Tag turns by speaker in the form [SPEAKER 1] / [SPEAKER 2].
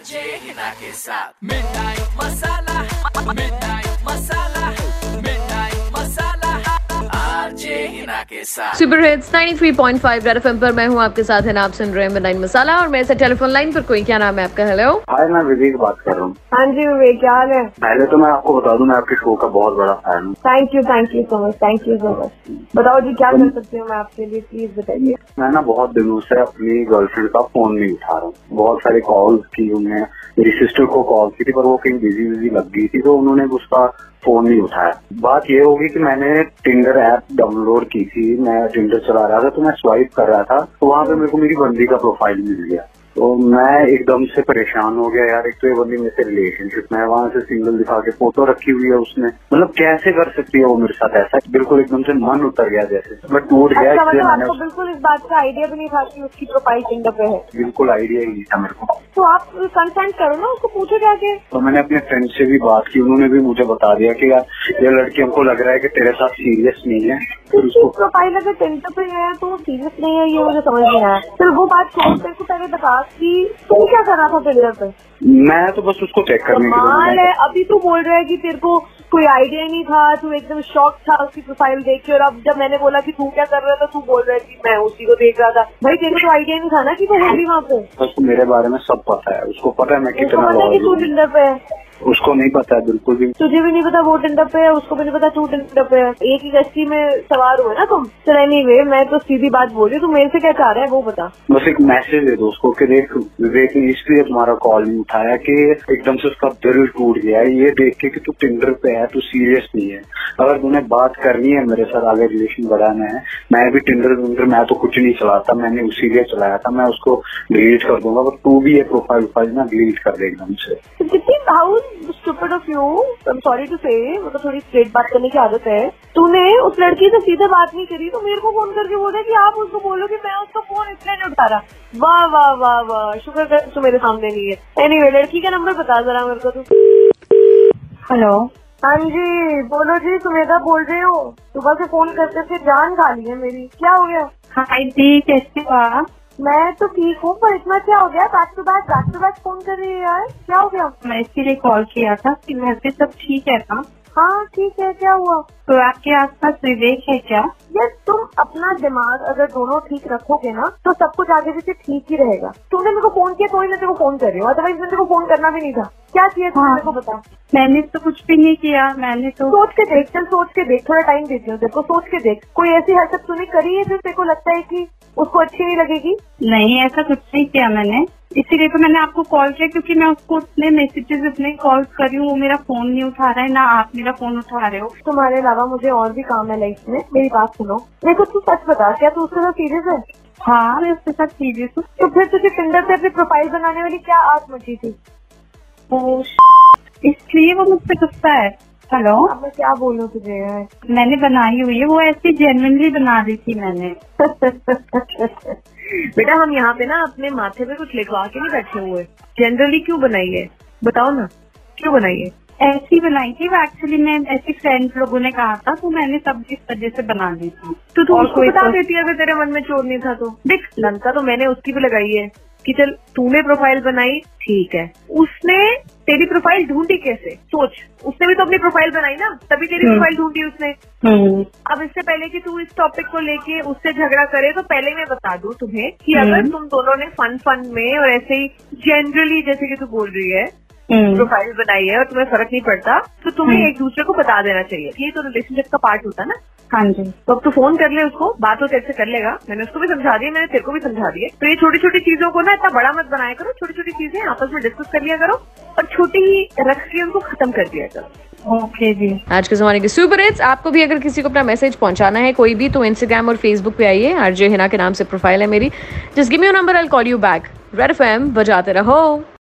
[SPEAKER 1] RJ Hina के साथ midnight मसाला midnight मसाला के साथ।
[SPEAKER 2] सुपर हिट्स 93.5 रेड एफएम पर मैं हूँ आपके साथ है ना आप सुन रहे हैं मसाला और मेरे से टेलीफोन लाइन पर कोई क्या नाम है आपका? हेलो
[SPEAKER 3] हाय मैं विवेक बात कर रहा हूँ।
[SPEAKER 4] हाँ जी विवेक क्या हाल है?
[SPEAKER 3] पहले तो मैं आपको बता दूँ मैं आपके शो का बहुत बड़ा फ़ैन हूँ।
[SPEAKER 4] Thank you thank you so much thank you so much बताओ जी क्या कर सकती हूँ मैं आपके लिए? प्लीज़ बताइए।
[SPEAKER 3] मैं ना बहुत दिनों से अपनी गर्लफ्रेंड का फ़ोन नहीं उठा रहा हूँ। बहुत सारे कॉल्स की उन्हें मेरी सिस्टर को कॉल की थी पर वो कहीं बिज़ी बिज़ी लग गई थी तो उन्होंने उसका फ़ोन नहीं उठाया। बात ये होगी कि मैंने टिंडर ऐप डाउनलोड की थी, मैं टिंडर चला रहा था तो मैं स्वाइप कर रहा था तो वहाँ पे मेरे को मेरी बंदी का प्रोफ़ाइल मिल गया। तो मैं एकदम से परेशान हो गया यार। एक तो ये बंदी मेरे से रिलेशनशिप में है वहाँ से सिंगल दिखा के फ़ोटो रखी हुई है उसने। मतलब कैसे कर सकती है वो मेरे साथ ऐसा? बिल्कुल एकदम से मन उतर गया जैसे। मैं टूट गया
[SPEAKER 4] अच्छा मतलब
[SPEAKER 3] मैंने
[SPEAKER 4] आपको बिल्कुल इस बात का आइडिया भी नहीं था कि उसकी प्रोफ़ाइल टिंडर पे है
[SPEAKER 3] बिल्कुल आइडिया ही नहीं था मेरे को।
[SPEAKER 4] तो आप कंसेंट करो ना उसको पूछो जाके।
[SPEAKER 3] तो मैंने अपने फ्रेंड से भी बात की उन्होंने भी मुझे बता दिया कि यार ये लड़की हमको लग रहा है कि तेरे साथ सीरियस नहीं है। फिर
[SPEAKER 4] उसको प्रोफ़ाइल अगर टिंडर पे है तो सीरियस नहीं है ये मुझे समझ नहीं आया। फिर वो बात छोड़ मेरे को पहले बता कि तू क्या कर रहा था टिंडर पे?
[SPEAKER 3] मैं तो बस उसको चेक करने के
[SPEAKER 4] कमाल है। अभी तू बोल रहा है कि तेरे को कोई आइडिया नहीं था तू एकदम शॉक था उसकी प्रोफ़ाइल देख के और अब जब मैंने बोला कि तू क्या कर रहा था तू बोल रहा है कि मैं उसी को देख रहा था। भाई तेरे को तो आइडिया नहीं था ना कि तू होगी वहाँ पे?
[SPEAKER 3] बस मेरे बारे में सब पता है। उसको पता है मैं कितना
[SPEAKER 4] पता है कि तू
[SPEAKER 3] लॉयल
[SPEAKER 4] पे है।
[SPEAKER 3] उसको नहीं पता है बिल्कुल भी।
[SPEAKER 4] तुझे भी नहीं पता वो टिंडर पे है उसको भी नहीं पता तू टिंडर पे है। एक ही गश्ती में सवार हुए ना तुम? चल एनी मैं तो सीधी बात बोल रही हूँ तू मेरे से क्या चाह रहा है वो बता।
[SPEAKER 3] बस एक मैसेज दे दो उसको कि देख विवेक ने इसलिए तुम्हारा कॉल नहीं उठाया कि एकदम से उसका दिल टूट गया है ये देख के कि तू टिंडर पे है तू सीरियस नहीं है। अगर तूने बात करनी है मेरे साथ आगे रिलेशन बढ़ाना है मैं भी टिंडर विंडर मैं तो कुछ नहीं चलाता मैंने उसी लिए चलाया था मैं उसको डिलीट कर दूँगा पर तू भी ये प्रोफ़ाइल फ़ाइल ना डिलीट कर दे एकदम से।
[SPEAKER 4] How stupid of you I am sorry to say तो थोड़ी स्ट्रेट बात करने की आदत है। तूने उस लड़की से सीधे बात नहीं करी तो मेरे को फ़ोन करके बोला कि आप उसको बोलो कि मैं उसका फ़ोन इसलिए नहीं उठा रहा। वाह वाह वाह वाह शुक्र कर तू मेरे सामने नहीं है। एनीवे लड़की का नंबर बता जरा मेरे को तू।
[SPEAKER 5] हेलो
[SPEAKER 4] हाँ जी बोलो जी सुमेधा बोल रही हो? सुबह से फ़ोन करते थे जान खा ली है मेरी। क्या हो गया?
[SPEAKER 5] हाय दी कैसे हो आप?
[SPEAKER 4] मैं तो ठीक हूँ पर इतना क्या हो गया? Back to back back to back phone कर रही है यार। क्या हो गया?
[SPEAKER 5] मैं इसके लिए कॉल किया था कि घर पे सब ठीक है ना?
[SPEAKER 4] हाँ ठीक है क्या हुआ?
[SPEAKER 5] तो आपके आसपास विवेक है क्या?
[SPEAKER 4] यार तुम अपना दिमाग अगर दोनों ठीक रखोगे ना तो सब कुछ आगे पीछे ठीक ही रहेगा। तुमने मेरे को फ़ोन किया तो ही मैं तेरे को फ़ोन कर रही हूँ। अदरवाइज़ मैं तेरे को फ़ोन करना भी नहीं था। क्या किया तुमने
[SPEAKER 5] हाँ।
[SPEAKER 4] मेरे को बता
[SPEAKER 5] मैंने तो कुछ भी नहीं किया मैंने तो
[SPEAKER 4] सोच के देख चल सोच के देख थोड़ा टाइम देती हूँ तेरे को सोच के देख। कोई ऐसी हरकत तूने करी है जो तेरे को लगता है की उसको अच्छी नहीं लगेगी?
[SPEAKER 5] नहीं ऐसा कुछ नहीं किया मैंने। इसीलिए तो मैंने आपको कॉल किया क्योंकि मैं उसको उतने मैसेजेस इतने कॉल कर रही हूँ वो मेरा फ़ोन नहीं उठा रहा है ना आप मेरा फ़ोन उठा रहे हो।
[SPEAKER 4] तुम्हारे अलावा मुझे और भी काम है लाइफ में मेरी बात सुनो। देखो तू सच बता क्या तू उसके साथ सीरियस है?
[SPEAKER 5] हाँ मैं उसके साथ सीरियस हूँ।
[SPEAKER 4] तो फिर तुझे टिंडर पे अपनी प्रोफ़ाइल बनाने वाली क्या आस मची थी?
[SPEAKER 5] तो इसलिए वो मुझसे गुस्सा है। हेलो
[SPEAKER 4] अब मैं क्या बोलूँ तुझे?
[SPEAKER 5] मैंने बनाई हुई है वो ऐसी जेनवनली बना दी थी मैंने।
[SPEAKER 4] बेटा हम यहाँ पे ना अपने माथे पे कुछ लिखवा के नहीं बैठे हुए। जनरली क्यों बनाई है? बताओ ना क्यों बनाई है?
[SPEAKER 5] ऐसी बनाई थी वो एक्चुअली मैं ऐसी फ्रेंड लोगों ने कहा था तो मैंने सब इस वजह से बना दी थी।
[SPEAKER 4] तो तू उसको बता
[SPEAKER 5] तो-
[SPEAKER 4] देती अगर तेरे मन में चोर नहीं था तो? देख लंका तो मैंने उसकी भी लगाई है कि चल तूने प्रोफ़ाइल बनाई ठीक है। उसने तेरी प्रोफ़ाइल ढूंढी कैसे? सोच। उसने भी तो अपनी प्रोफ़ाइल बनाई ना। तभी तेरी
[SPEAKER 5] हम्म।
[SPEAKER 4] प्रोफ़ाइल ढूंढी उसने।
[SPEAKER 5] हम्म।
[SPEAKER 4] अब इससे पहले कि तू इस टॉपिक को लेके उससे झगड़ा करे तो पहले मैं बता दूँ तुम्हें कि अगर
[SPEAKER 5] हम्म।
[SPEAKER 4] तुम दोनों ने फन फन में और ऐसे ही जनरली जैसे कि तू बोल रही है
[SPEAKER 5] हम्म।
[SPEAKER 4] प्रोफ़ाइल बनाई है और तुम्हें फ़र्क नहीं पड़ता तो तुम्हें
[SPEAKER 5] हम्म।
[SPEAKER 4] एक दूसरे को बता देना चाहिए। ये तो रिलेशनशिप का पार्ट होता है ना।
[SPEAKER 5] हाँ जी।
[SPEAKER 4] तो अब तू फ़ोन कर ले उसको बात वो तेरे से कर लेगा। मैंने उसको भी समझा दिया मैंने तेरे को भी समझा दिया। तो ये छोटी छोटी चीज़ों को ना इतना बड़ा मत बनाया करो। छोटी छोटी चीज़ें आपस में डिस्कस कर लिया करो। और छोटी ही रख के उनको खत्म कर दिया जाए
[SPEAKER 5] ओके जी।
[SPEAKER 2] आज के जमाने के सुपर हिट्स आपको भी अगर किसी को अपना मैसेज पहुंचाना है कोई भी तो इंस्टाग्राम और फेसबुक पे आइए। आरजे हिना के नाम से प्रोफ़ाइल है मेरी। Just give me your number I call you back Red FM बजाते रहो।